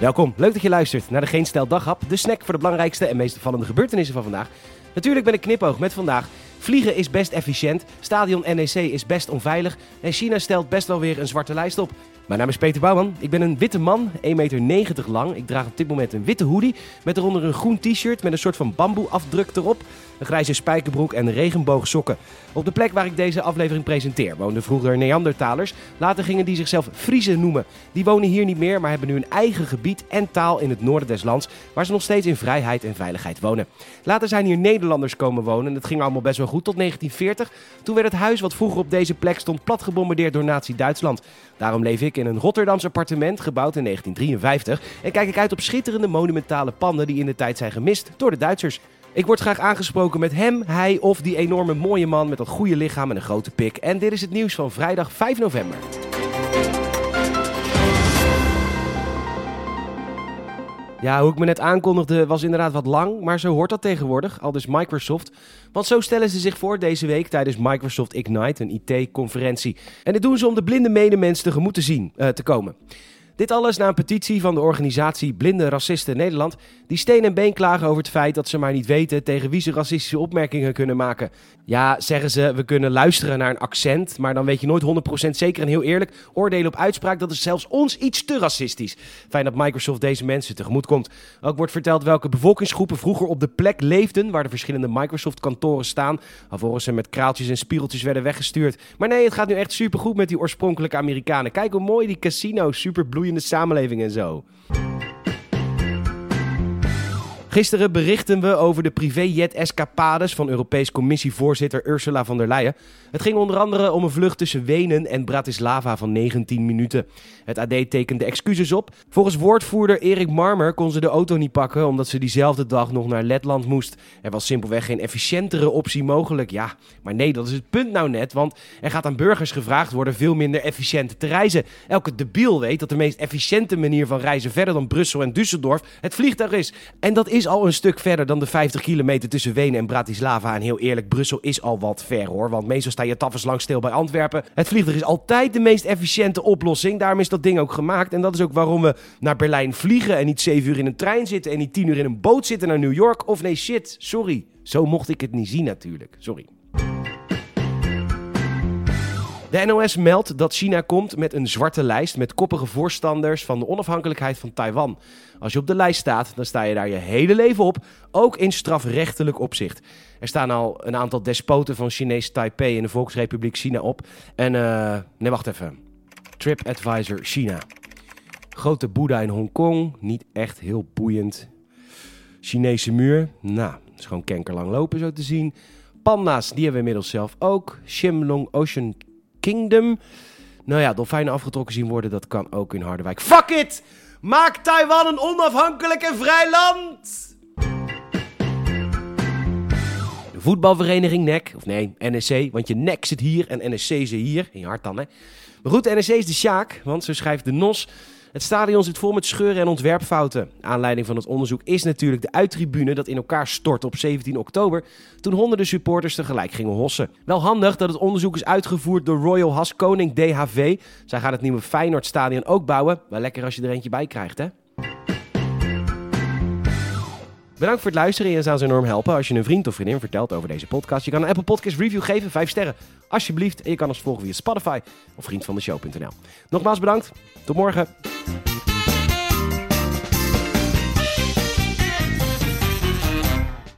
Welkom, leuk dat je luistert naar de Geen Stel Daghap, de snack voor de belangrijkste en meest opvallende gebeurtenissen van vandaag. Natuurlijk ben ik knipoog met vandaag. Vliegen is best efficiënt, stadion NEC is best onveilig en China stelt best wel weer een zwarte lijst op. Mijn naam is Peter Bouwman, ik ben een witte man, 1,90 meter lang. Ik draag op dit moment een witte hoodie met eronder een groen t-shirt met een soort van bamboe afdruk erop. Een grijze spijkerbroek en regenboogsokken. Op de plek waar ik deze aflevering presenteer woonden vroeger Neandertalers. Later gingen die zichzelf Friezen noemen. Die wonen hier niet meer, maar hebben nu een eigen gebied en taal in het noorden des lands, waar ze nog steeds in vrijheid en veiligheid wonen. Later zijn hier Nederlanders komen wonen en dat ging allemaal best wel goed tot 1940. Toen werd het huis wat vroeger op deze plek stond plat gebombardeerd door Nazi-Duitsland. Daarom leef ik in een Rotterdams appartement gebouwd in 1953 en kijk ik uit op schitterende monumentale panden die in de tijd zijn gemist door de Duitsers. Ik word graag aangesproken met hem, hij of die enorme mooie man met dat goede lichaam en een grote pik. En dit is het nieuws van vrijdag 5 november. Ja, hoe ik me net aankondigde was inderdaad wat lang, maar zo hoort dat tegenwoordig, al dus Microsoft. Want zo stellen ze zich voor deze week tijdens Microsoft Ignite, een IT-conferentie. En dit doen ze om de blinde medemens tegemoet te zien, uh, te komen. Dit alles na een petitie van de organisatie Blinde Racisten Nederland, die steen en been klagen over het feit dat ze maar niet weten tegen wie ze racistische opmerkingen kunnen maken. Ja, zeggen ze, we kunnen luisteren naar een accent, maar dan weet je nooit 100% zeker en heel eerlijk oordelen op uitspraak, dat is zelfs ons iets te racistisch. Fijn dat Microsoft deze mensen tegemoet komt. Ook wordt verteld welke bevolkingsgroepen vroeger op de plek leefden waar de verschillende Microsoft-kantoren staan, alvorens ze met kraaltjes en spiegeltjes werden weggestuurd. Maar nee, het gaat nu echt supergoed met die oorspronkelijke Amerikanen. Kijk hoe mooi die casino's, super bloeiende samenleving en zo. Gisteren berichten we over de privéjet-escapades van Europees Commissievoorzitter Ursula von der Leyen. Het ging onder andere om een vlucht tussen Wenen en Bratislava van 19 minuten. Het AD tekende excuses op. Volgens woordvoerder Erik Marmer kon ze de auto niet pakken omdat ze diezelfde dag nog naar Letland moest. Er was simpelweg geen efficiëntere optie mogelijk. Ja, maar nee, dat is het punt nou net, want er gaat aan burgers gevraagd worden veel minder efficiënt te reizen. Elke debiel weet dat de meest efficiënte manier van reizen verder dan Brussel en Düsseldorf het vliegtuig is. En dat is al een stuk verder dan de 50 kilometer tussen Wenen en Bratislava. En heel eerlijk, Brussel is al wat ver hoor. Want meestal sta je tafels lang stil bij Antwerpen. Het vliegtuig is altijd de meest efficiënte oplossing. Daarom is dat ding ook gemaakt. En dat is ook waarom we naar Berlijn vliegen. En niet 7 uur in een trein zitten. En niet 10 uur in een boot zitten naar New York. Of nee, shit, sorry. Zo mocht ik het niet zien natuurlijk. Sorry. De NOS meldt dat China komt met een zwarte lijst met koppige voorstanders van de onafhankelijkheid van Taiwan. Als je op de lijst staat, dan sta je daar je hele leven op, ook in strafrechtelijk opzicht. Er staan al een aantal despoten van Chinees Taipei in de Volksrepubliek China op. En, uh, nee, wacht even. TripAdvisor China. Grote Boeddha in Hongkong, niet echt heel boeiend. Chinese muur, nou, is gewoon kenkerlang lopen zo te zien. Panda's, die hebben we inmiddels zelf ook. Shimlong Ocean Kingdom. Nou ja, dolfijnen afgetrokken zien worden, dat kan ook in Harderwijk. Fuck it! Maak Taiwan een onafhankelijk en vrij land! De voetbalvereniging NEC, of nee, NSC, want je nek zit hier en NSC zit hier, in je hart dan hè. Maar goed, NSC is de Sjaak, want zo schrijft de NOS... Het stadion zit vol met scheuren en ontwerpfouten. Aanleiding van het onderzoek is natuurlijk de uittribune dat in elkaar stort op 17 oktober, toen honderden supporters tegelijk gingen hossen. Wel handig dat het onderzoek is uitgevoerd door Royal Haskoning DHV. Zij gaan het nieuwe Feyenoordstadion ook bouwen. Wel lekker als je er eentje bij krijgt, hè? Bedankt voor het luisteren. Je zou ons enorm helpen als je een vriend of vriendin vertelt over deze podcast. Je kan een Apple Podcast review geven, 5 sterren. Alsjeblieft. En je kan ons volgen via Spotify of vriendvandeshow.nl. Nogmaals bedankt. Tot morgen.